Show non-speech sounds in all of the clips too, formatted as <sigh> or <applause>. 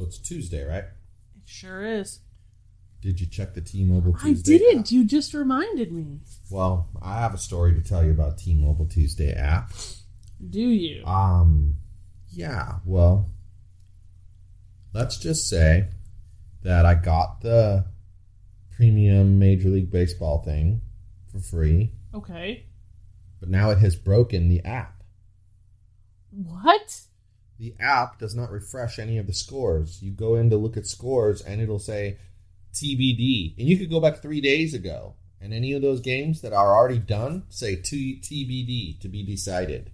So it's Tuesday, right? It sure is. Did you check the T-Mobile Tuesday I didn't. app? You just reminded me. Well, I have a story to tell you about T-Mobile Tuesday app. Do you? Um, yeah. Well, let's just say that I got the premium Major League Baseball thing for free, Okay. but now it has broken the app. What? The app does not refresh any of the scores. You go in to look at scores, and it'll say TBD, and you could go back three days ago, and any of those games that are already done say TBD to be decided.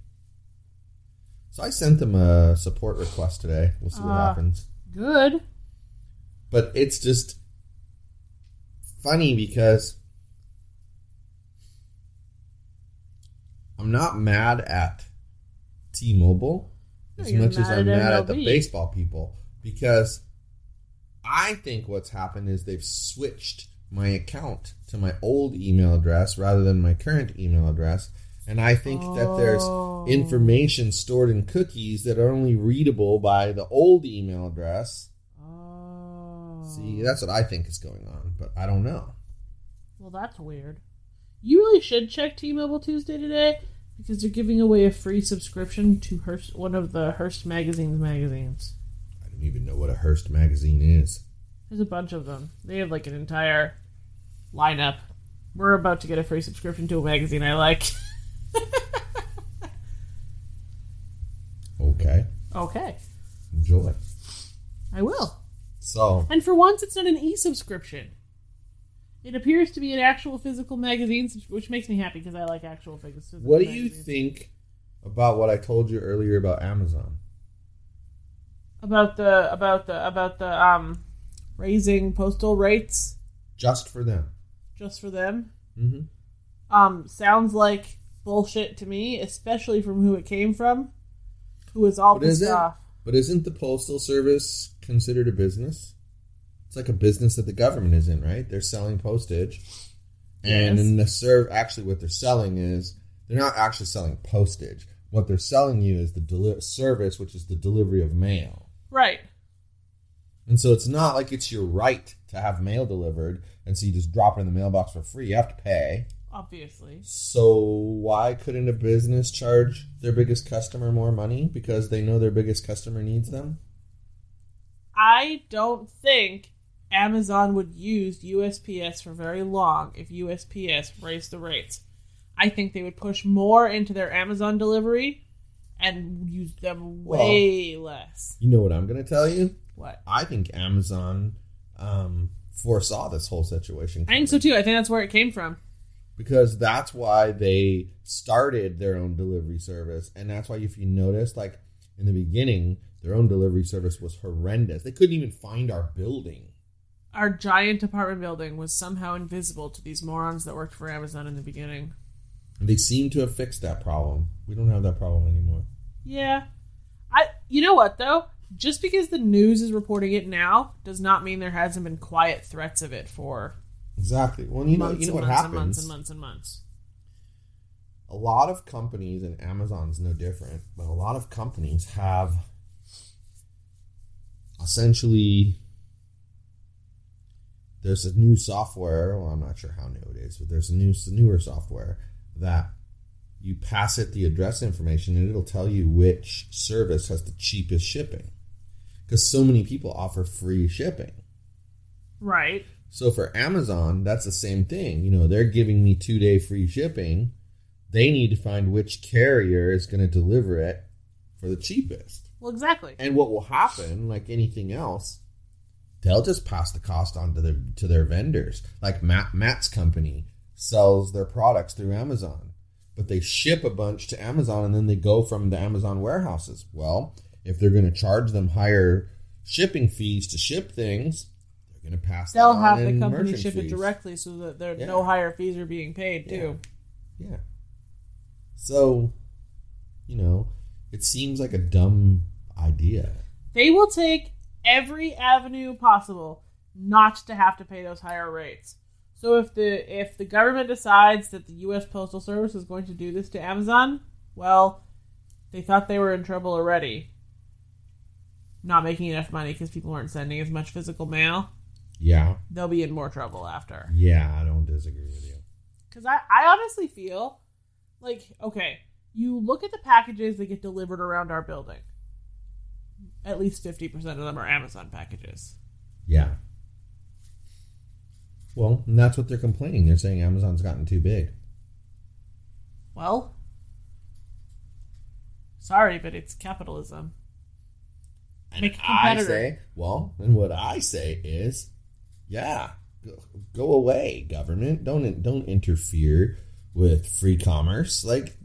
So I sent them a support request today. We'll see what Ah. happens. Good. But it's just funny because I'm not mad at T-Mobile No, as you're much as I'm mad at the baseball people because I think what's happened is they've switched my account to my old email address rather than my current email address. And I think that there's Oh. information stored in cookies that are only readable by the old email address. Oh. See, that's what I think is going on, but I don't know. Well, that's weird. You really should check T-Mobile Tuesday today because they're giving away a free subscription to Hearst, one of the Hearst magazine's magazines. I don't even know what a Hearst magazine is. There's a bunch of them. They have like an entire lineup. We're about to get a free subscription to a magazine I like. <laughs> Okay, okay, enjoy. I will. So, And for once, it's not an e-subscription. It appears to be an actual physical magazine, which makes me happy because I like actual physical. Magazines. What do you think about what I told you earlier about Amazon? about the about the about the um raising postal rates Just for them. just for them? Mm-hmm. Um, sounds like bullshit to me, especially from who it came from, who is all But is pissed off. But isn't the postal service considered a business? It's like a business that the government is in, right? They're selling postage, and Yes. in the serve, actually, what they're selling is they're not actually selling postage. What they're selling you is the deli- service, which is the delivery of mail. Right. And so it's not like it's your right to have mail delivered, and so you just drop it in the mailbox for free. You have to pay. Obviously. So why couldn't a business charge their biggest customer more money because they know their biggest customer needs them? I don't think Amazon would use USPS for very long if USPS raised the rates. I think they would push more into their Amazon delivery and use them way less. You know what I'm going to tell you? What? I think Amazon um, foresaw this whole situation. I think so too. I think that's where it came from. because that's why they started their own delivery service, and that's why if you notice, like in the beginning, their own delivery service was horrendous. They couldn't even find our building. Our giant apartment building was somehow invisible to these morons that worked for Amazon in the beginning. They seem to have fixed that problem. We don't have that problem anymore. Yeah. I you know what though? Just because the news is reporting it now does not mean there hasn't been quiet threats of it for Exactly. Well, you know, you know what months happens. and months and months and months. a lot of companies and Amazon's no different, but a lot of companies have essentially there's a new software, well I'm not sure how new it is, but there's a new newer software that you pass it the address information and it'll tell you which service has the cheapest shipping. Cuz so many people offer free shipping. Right. So for Amazon, that's the same thing. You know, they're giving me two day free shipping. They need to find which carrier is going to deliver it for the cheapest. Well, exactly. And what will happen, like anything else, they'll just pass the cost on to their to their vendors. Like Matt Matt's company sells their products through Amazon, but they ship a bunch to Amazon and then they go from the Amazon warehouses. Well, if they're going to charge them higher shipping fees to ship things, they're going to pass. They'll have the company ship it directly so that there Yeah. no higher fees are being paid too. Yeah. So, you know, it seems like a dumb idea. They will take every avenue possible not to have to pay those higher rates. So if the if the government decides that the US Postal Service is going to do this to Amazon, well, they thought they were in trouble already. Not making enough money because people weren't sending as much physical mail. Yeah. They'll be in more trouble after. Yeah, I don't disagree with you. Because I, I honestly feel like, okay, you look at the packages that get delivered around our building. At least 50% of them are Amazon packages. Yeah. Well, and that's what they're complaining. They're saying Amazon's gotten too big. Well, sorry, but it's capitalism. And Make I say, well, and what I say is, yeah, go, go away, government. Don't don't interfere with free commerce. Like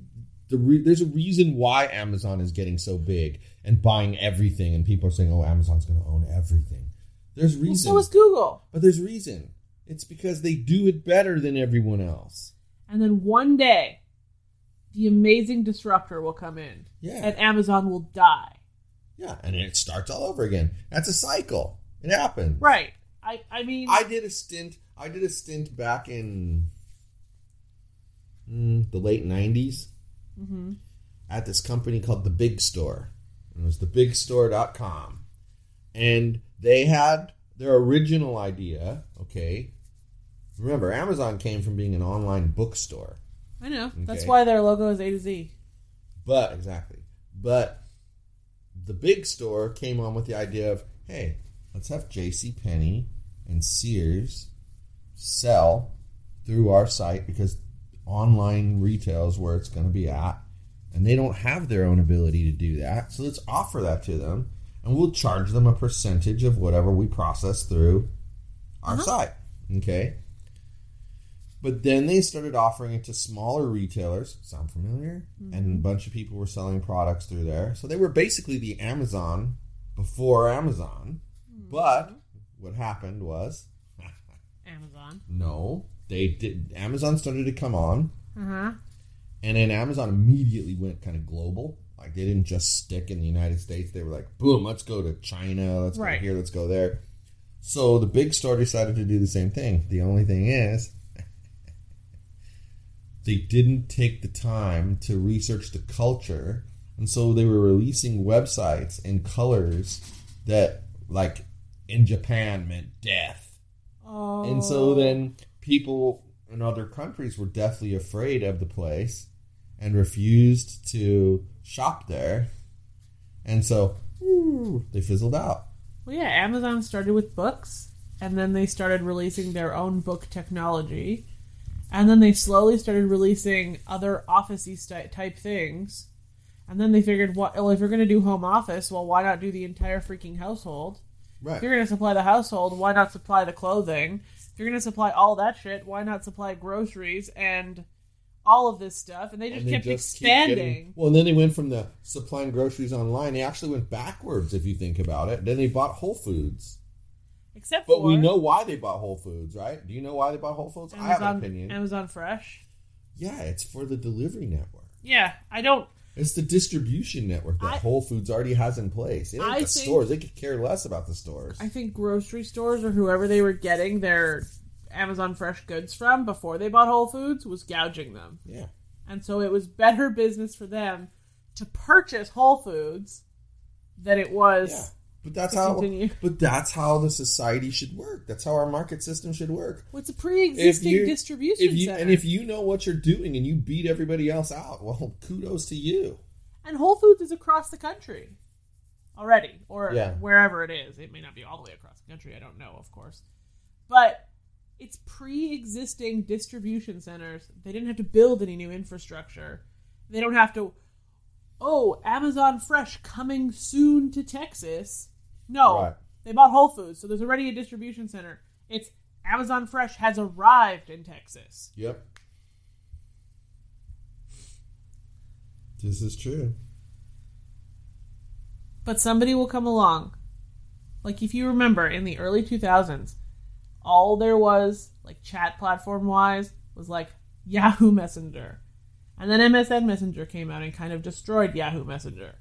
the re- there's a reason why Amazon is getting so big and buying everything, and people are saying, oh, Amazon's going to own everything. There's Well, reason, so is Google. but there's reason. It's because they do it better than everyone else. And then one day, the amazing disruptor will come in, Yeah. and Amazon will die. Yeah, and it starts all over again. That's a cycle. It happens. Right. I, I mean, I did a stint. I did a stint back in mm, the late '90s Mhm. at this company called the Big Store. It was theBigStore.com, and they had their original idea. Okay, remember Amazon came from being an online bookstore, I know. That's why their logo is A to Z. but exactly, but the Big Store came on with the idea of, hey, let's have J.C. Penney and Sears sell through our site because online retail is where it's going to be at, and they don't have their own ability to do that. So let's offer that to them, and we'll charge them a percentage of whatever we process through our Uh-huh. site. Okay. But then they started offering it to smaller retailers. Sound familiar? And a bunch of people were selling products through there. So they were basically the Amazon before Amazon. But what happened was <laughs> Amazon. no, they did. Amazon started to come on, Uh huh. And then Amazon immediately went kind of global. Like they didn't just stick in the United States. They were like, boom, let's go to China. Let's Right. go here. Let's go there. So the big store decided to do the same thing. The only thing is, <laughs> they didn't take the time to research the culture, and so they were releasing websites in colors that, like, in Japan meant death. Oh. And so oh. then people in other countries were deathly afraid of the place and refused to shop there. And so they fizzled out. Well, yeah, Amazon started with books, and then they started releasing their own book technology, and then they slowly started releasing other officey type things, and then they figured, what? Well, if you're going to do home office, well, why not do the entire freaking household? If you're going to supply the household, why not supply the clothing? If you're going to supply all that shit, why not supply groceries and all of this stuff? And they just And they kept just expanding. getting- well, and then they went from the supplying groceries online. They actually went backwards, if you think about it. Then they bought Whole Foods. Except But for we know why they bought Whole Foods, right? Do you know why they bought Whole Foods? I have an Amazon, opinion. Amazon Fresh. yeah, it's for the delivery network. Yeah, I don't. It's the distribution network that I- Whole Foods already has in place. It ain't I the think- stores. They could care less about the stores. I think grocery stores or whoever they were getting their Amazon Fresh goods from before they bought Whole Foods was gouging them. yeah. And so it was better business for them to purchase Whole Foods than it was. Yeah. But that's To how continue. but that's how the society should work. That's how our market system should work. Well, it's a pre-existing distribution If you center. and if you know what you're doing and you beat everybody else out, well, <laughs> kudos to you. and Whole Foods is across the country already, or Yeah. wherever it is. It may not be all the way across the country. I don't know, of course, but it's pre-existing distribution centers. They didn't have to build any new infrastructure. They don't have to. Oh, Amazon Fresh coming soon to Texas. No, Right. they bought Whole Foods, so there's already a distribution center. It's Amazon Fresh has arrived in Texas. Yep. This is true. But somebody will come along Like if you remember in the early 2000s, all there was like chat platform wise was like Yahoo Messenger. And then MSN Messenger came out and kind of destroyed Yahoo Messenger.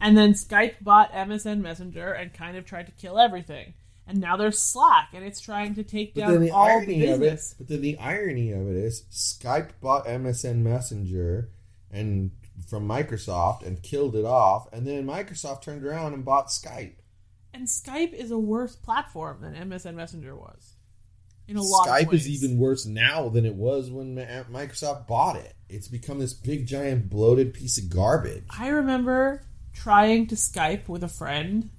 And then Skype bought MSN Messenger and kind of tried to kill everything. And now there's Slack and it's trying to take But down the all of it, but then the irony of it is, Skype bought MSN Messenger and from Microsoft and killed it off, and then Microsoft turned around and bought Skype. And Skype is a worse platform than MSN Messenger was. In a lot Skype is even worse now than it was when Microsoft bought it. It's become this big, giant, bloated piece of garbage. I remember trying to Skype with a friend,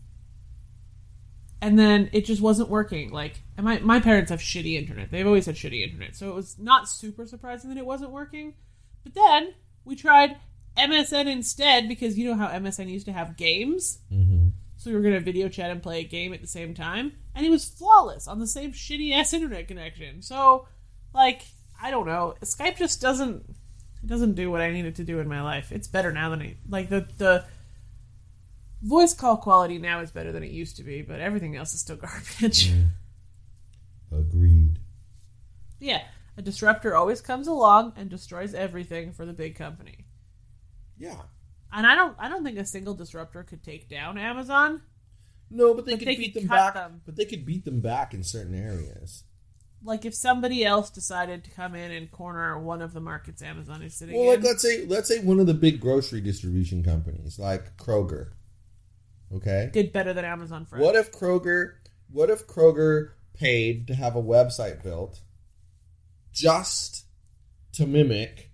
and then it just wasn't working. Like, and my my parents have shitty internet. They've always had shitty internet, so it was not super surprising that it wasn't working. But then we tried MSN instead because you know how MSN used to have games. Mm-hmm. So we were gonna video chat and play a game at the same time, and it was flawless on the same shitty ass internet connection. So, like, I don't know, Skype just doesn't it doesn't do what I need it to do in my life. It's better now than it like the the voice call quality now is better than it used to be, but everything else is still <laughs> garbage. Mm. Agreed. yeah, a disruptor always comes along and destroys everything for the big company. Yeah. And I don't I don't think a single disruptor could take down Amazon. No, but they But could they beat could them back. them. But they could beat them back in certain areas. Like if somebody else decided to come in and corner one of the markets Amazon is sitting Well, like in. let's say let's say one of the big grocery distribution companies, like Kroger. Okay. did better than Amazon Fresh. What if Kroger? What if Kroger paid to have a website built just to mimic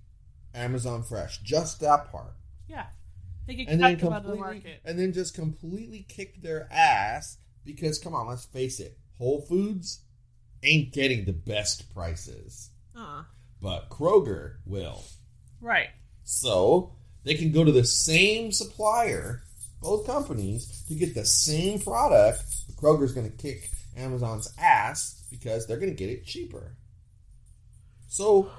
Amazon Fresh, just that part, Yeah. They could and then them out of the completely, market. and then just completely kick their ass because come on, let's face it, Whole Foods ain't getting the best prices, Uh, but Kroger will. right. So they can go to the same supplier, both companies, to get the same product. But Kroger's going to kick Amazon's ass because they're going to get it cheaper. So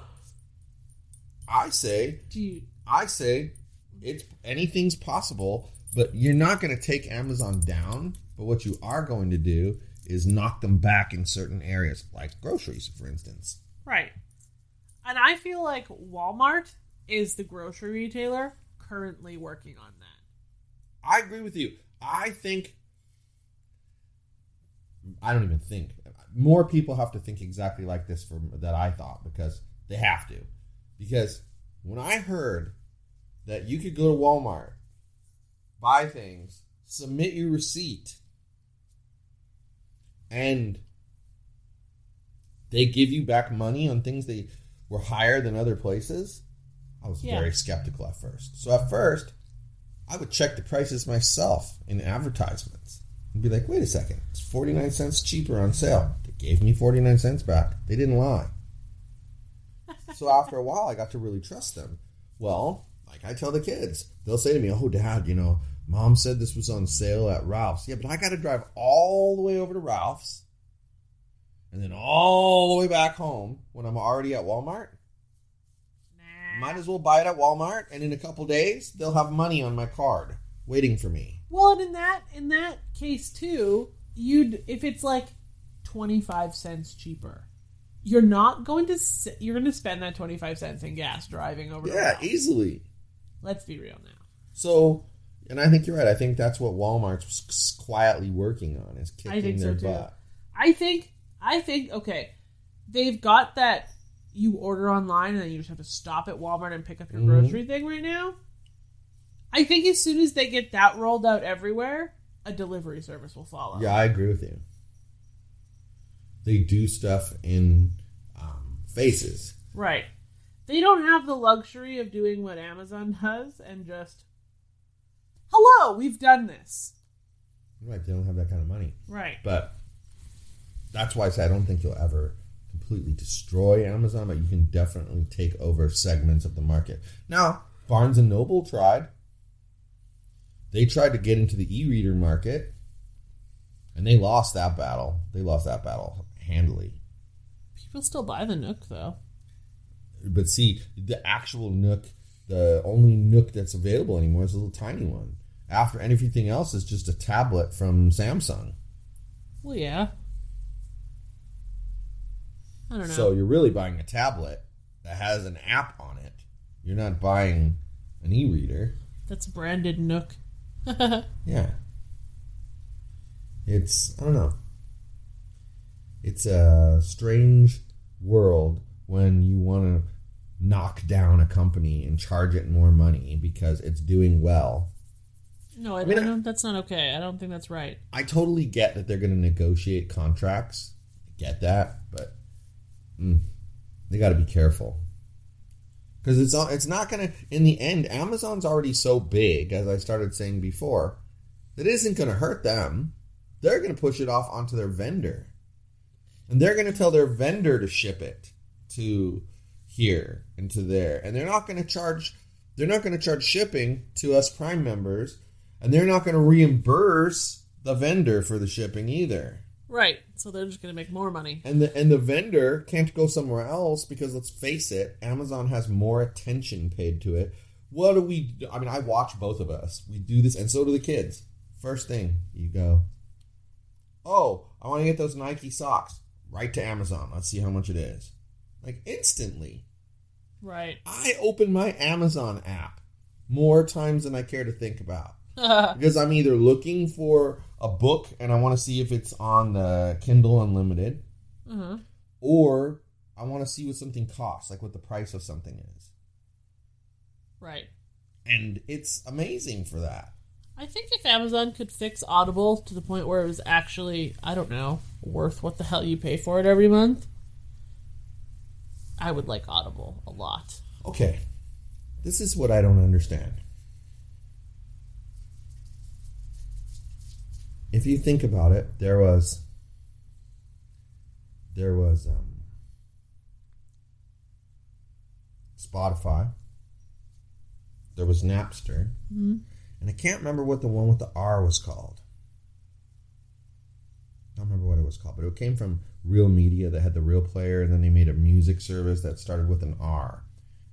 I say, I say, it's anything's possible, but you're not going to take Amazon down. But what you are going to do is knock them back in certain areas, like groceries, for instance. right? And I feel like Walmart is the grocery retailer currently working on that. I agree with you. I think I don't even think more people have to think exactly like this for that I thought because they have to. Because when I heard that you could go to Walmart, buy things, submit your receipt, and they give you back money on things they were higher than other places, I was Yeah. very skeptical at first. So at first, I would check the prices myself in advertisements and be like, wait a second, it's 49 cents cheaper on sale. They gave me 49 cents back. They didn't lie. <laughs> so after a while, I got to really trust them. Well, like I tell the kids, they'll say to me, oh, dad, you know, mom said this was on sale at Ralph's. Yeah, but I got to drive all the way over to Ralph's and then all the way back home when I'm already at Walmart. Nah. Might as well buy it at Walmart, and in a couple days, they'll have money on my card waiting for me. Well, and in that in that case too, you'd if it's like twenty five cents cheaper, you're not going to you're going to spend that twenty five cents in gas driving over. Yeah, easily. Let's be real now. So, and I think you're right. I think that's what Walmart's quietly working on is kicking I think so, their too. butt. I think I think okay, they've got that you order online and then you just have to stop at Walmart and pick up your Mhm. grocery thing right now. I think as soon as they get that rolled out everywhere, a delivery service will follow. Yeah, I agree with you. They do stuff in um, faces. Right. They don't have the luxury of doing what Amazon <laughs> does and just Hello, we've done this. Right, they don't have that kind of money. Right. But that's why I say I don't think you'll ever completely destroy Amazon, but you can definitely take over segments of the market. Now, Barnes and Noble tried. They tried to get into the e-reader market, and they lost that battle. They lost that battle handily. People still buy the Nook though. But see, the actual Nook, the only Nook that's available anymore is a little tiny one. After and everything else is just a tablet from Samsung. Well, yeah. I don't know. So you're really buying a tablet that has an app on it. You're not buying an e-reader. That's branded Nook. <laughs> Yeah. It's I don't know. It's a strange world when you want to knock down a company and charge it more money because it's doing well. no, I, mean, I that's not okay. I don't think that's right. I totally get that they're going to negotiate contracts. I Get that, but mm, they got to be careful because it's it's not going to. In the end, Amazon's already so big, as I started saying before, that it isn't going to hurt them. They're going to push it off onto their vendor, and they're going to tell their vendor to ship it to here and to there, and they're not going to charge. They're not going to charge shipping to us Prime members, and they're not going to reimburse the vendor for the shipping either. Right. So they're just going to make more money. And the and the vendor can't go somewhere else because let's face it, Amazon has more attention paid to it. What do we? Do? I mean, I watch both of us. We do this, and so do the kids. First thing you go, oh, I want to get those Nike socks. Right to Amazon. Let's see how much it is. Like instantly. Right. I open my Amazon app more times than I care to think about <laughs> because I'm either looking for a book and I want to see if it's on the Kindle Unlimited, uh-huh. or I want to see what something costs, like what the price of something is. Right. And it's amazing for that. I think if Amazon could fix Audible to the point where it was actually, I don't know, worth what the hell you pay for it every month, I would like Audible a lot. Okay, this is what I don't understand. If you think about it, there was there was um, Spotify. There was Napster. Mm-hmm. And I can't remember what the one with the R was called. I don't remember what it was called, but it came from Real Media that had the Real Player, and then they made a music service that started with an R.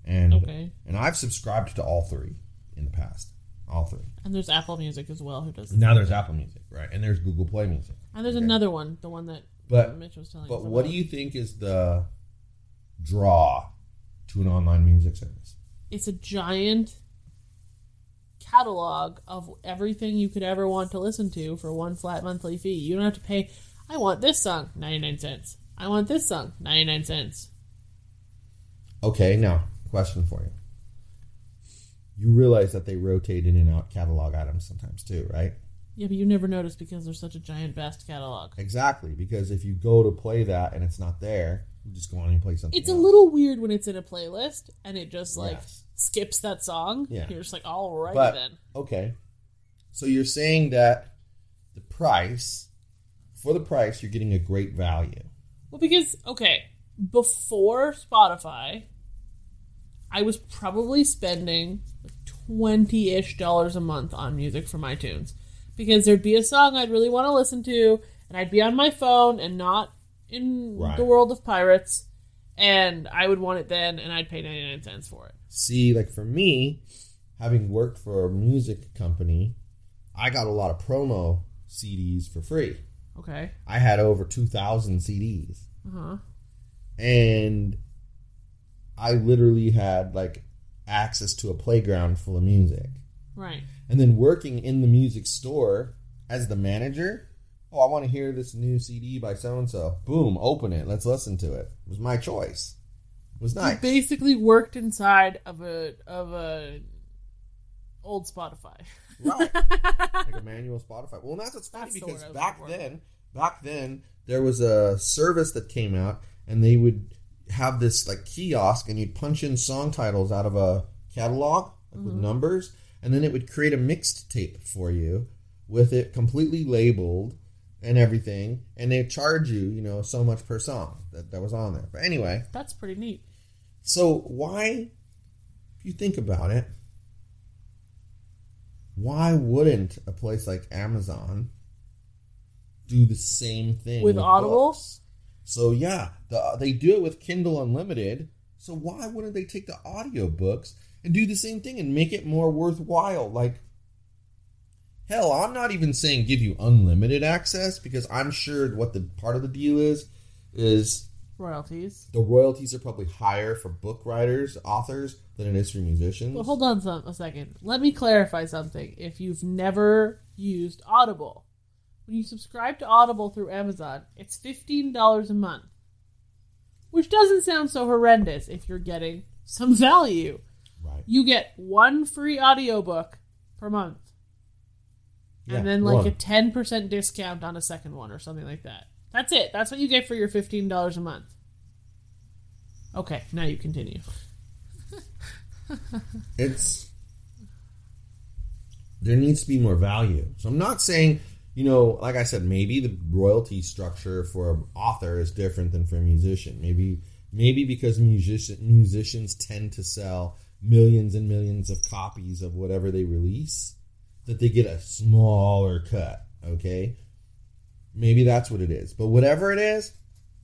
And Okay. and I've subscribed to all three in the past, all three. And there's Apple Music as well, who does Now there's Apple Music, right? And there's Google Play Music. And there's Okay. another one, the one that But Mitch was telling but what do you think is the draw to an online music service? It's a giant catalog of everything you could ever want to listen to for one flat monthly fee. You don't have to pay. I want this song, ninety nine cents. I want this song, ninety nine cents. Okay, now question for you. You realize that they rotate in and out catalog items sometimes too, right? Yeah, but you never notice because there's such a giant, vast catalog. Exactly, because if you go to play that and it's not there, you just go on and play something. It's a little weird when it's in a playlist and it just like Yes. skips that song. Yeah. You're just like, all right But- then. Okay. So you're saying that the price, for the price, you're getting a great value. Well, because okay, before Spotify, I was probably spending twenty ish dollars a month on music from iTunes because there'd be a song I'd really want to listen to, and I'd be on my phone and not in Right. the world of pirates, and I would want it then, and I'd pay ninety nine cents for it. See, like for me, having worked for a music company, I got a lot of promo CDs for free. Okay. I had over 2,000 CDs. Uh huh. And I literally had like access to a playground full of music. Right. And then working in the music store as the manager, oh, I want to hear this new CD by so and so. Boom, open it. Let's listen to it. It was my choice. It was nice. You basically worked inside of a of a old Spotify. Right. <laughs> like a manual Spotify. Well, that's what's funny That's because was back then, back then there was a service that came out, and they would have this like kiosk, and you'd punch in song titles out of a catalog like, with Mhm. numbers, and then it would create a mixed tape for you with it completely labeled and everything, and they'd charge you, you know, so much per song that, that was on there. But anyway, That's pretty neat. so why, if you think about it, why wouldn't a place like Amazon do the same thing With Audible? books? So yeah, the, they do it with Kindle Unlimited. So why wouldn't they take the audiobooks and do the same thing and make it more worthwhile? Like Hell, I'm not even saying give you unlimited access because I'm sure what the part of the deal is is Royalties. the royalties are probably higher for book writers, authors than it is for musicians. Well, hold on some, a second. Let me clarify something. If you've never used Audible, when you subscribe to Audible through Amazon, it's $15 a month. Which doesn't sound so horrendous if you're getting some value. Right. You get one free audiobook per month. Yeah, and then like one. a 10% discount on a second one or something like that. That's it. That's what you get for your $15 a month. Okay, now you continue. <laughs> it's there needs to be more value. So I'm not saying, you know, like I said, maybe the royalty structure for an author is different than for a musician. Maybe maybe because musician musicians tend to sell millions and millions of copies of whatever they release that they get a smaller cut, okay? Maybe that's what it is. But whatever it is,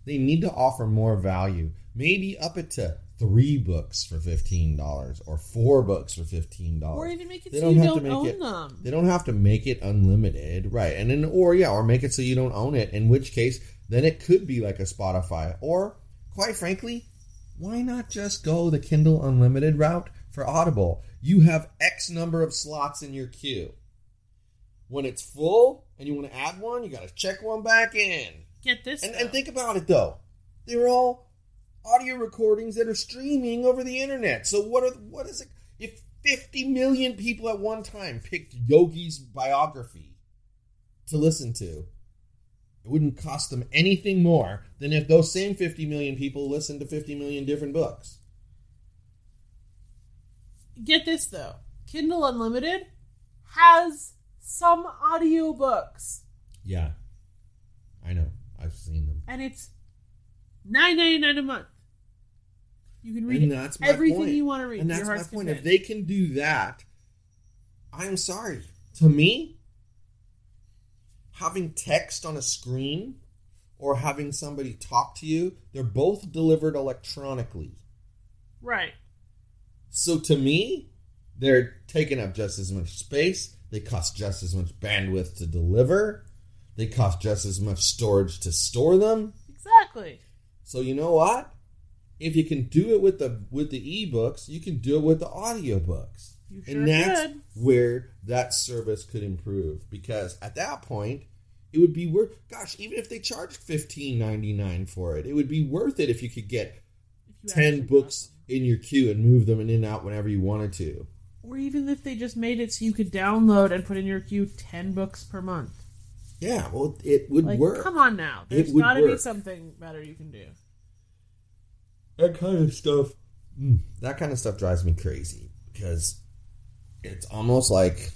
they need to offer more value. Maybe up it to three books for fifteen dollars or four books for fifteen dollars. Or even make it They so don't you have to don't own it- them. They don't have to make it unlimited, right? And then, or yeah, or make it so you don't own it. In which case, then it could be like a Spotify. Or, quite frankly, why not just go the Kindle Unlimited route for Audible? You have X number of slots in your queue. When it's full and you want to add one, you got to check one back in. Get this. And, and think about it though, they're all audio recordings that are streaming over the internet. So what are what is it? If 50 million people at one time picked Yogi's biography to listen to, it wouldn't cost them anything more than if those same 50 million people listened to 50 million different books. Get this though. Kindle Unlimited has some audiobooks Yeah, I know. I've seen them. and it's nine ninety nine a month. You can read And that's my everything point. you want to read. And that's your my point. If they can do that, I'm sorry. To me, having text on a screen or having somebody talk to you, they're both delivered electronically. right. So to me, they're taking up just as much space. They cost just as much bandwidth to deliver. They cost just as much storage to store them. Exactly. So you know what? If you can do it with the with the ebooks, you can do it with the audiobooks. You sure and that's could. where that service could improve because at that point it would be worth gosh, even if they charged fifteen ninety nine for it, it would be worth it if you could get you ten books in your queue and move them in and out whenever you wanted to. Got- Or even if they just made it so you could download and put in your queue ten books per month. Yeah, well it would Like, work. come on now. It There's got to be something better you can do. that kind of stuff mm, that kind of stuff drives me crazy because it's almost like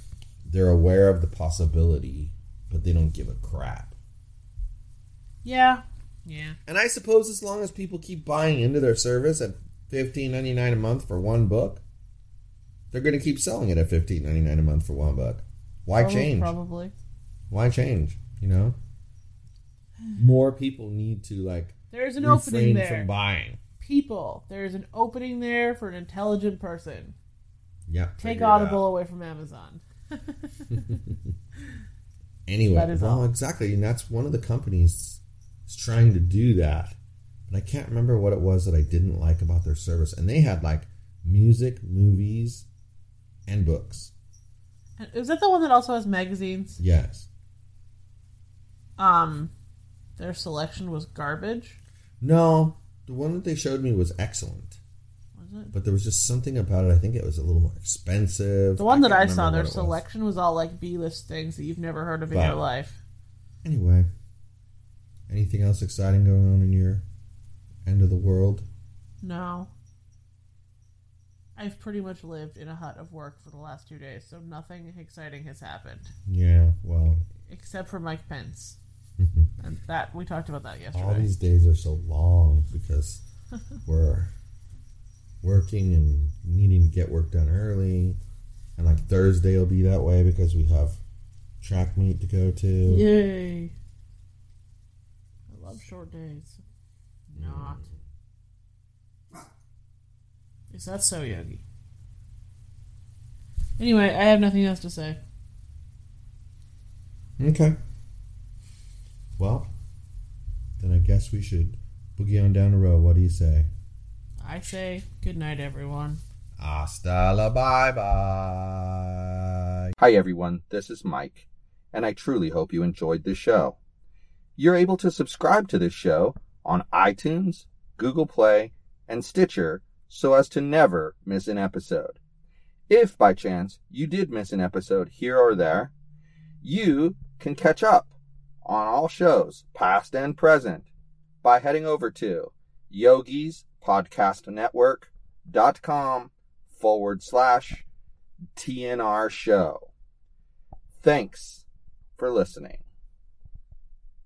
they're aware of the possibility but they don't give a crap Yeah. Yeah. and i suppose as long as people keep buying into their service at $15.99 a month for one book they're going to keep selling it at $15.99 a month for one buck. why Probably- change Probably. why change you know more people need to like There's an opening there. from buying People, there's an opening there for an intelligent person. yeah Take figure out. Audible away from Amazon. <laughs> Anyway, That is well, all. exactly, and that's one of the companies is trying to do that. But I can't remember what it was that I didn't like about their service. And they had like music, movies, and books. Is that the one that also has magazines? Yes. Um, their selection was garbage. No, the one that they showed me was excellent, Was it? but there was just something about it. I think it was a little more expensive. The one that I saw, their it was. selection was. all like B-list things that you've never heard of in your life. Anyway, anything else exciting going on in your end of the world? No. I've pretty much lived in a hut of work for the last two days, so nothing exciting has happened Yeah, well, except for Mike Pence, mm-hmm. and that we talked about that yesterday. all these days are so long because <laughs> we're working and needing to get work done early and like thursday will be that way because we have track meet to go to Yay! I love short days. Not. Mm. Is that so, Yogi? Anyway, I have nothing else to say. Okay. Well, then I guess we should boogie on down the road. What do you say? I say good night, everyone. Hasta la bye bye. Hi, everyone. This is Mike, and I truly hope you enjoyed this show. You're able to subscribe to this show on iTunes, Google Play, and Stitcher so as to never miss an episode. If by chance you did miss an episode here or there, you can catch up on all shows, past and present, by heading over to yogispodcastnetwork.com forward slash TNR show. Thanks for listening.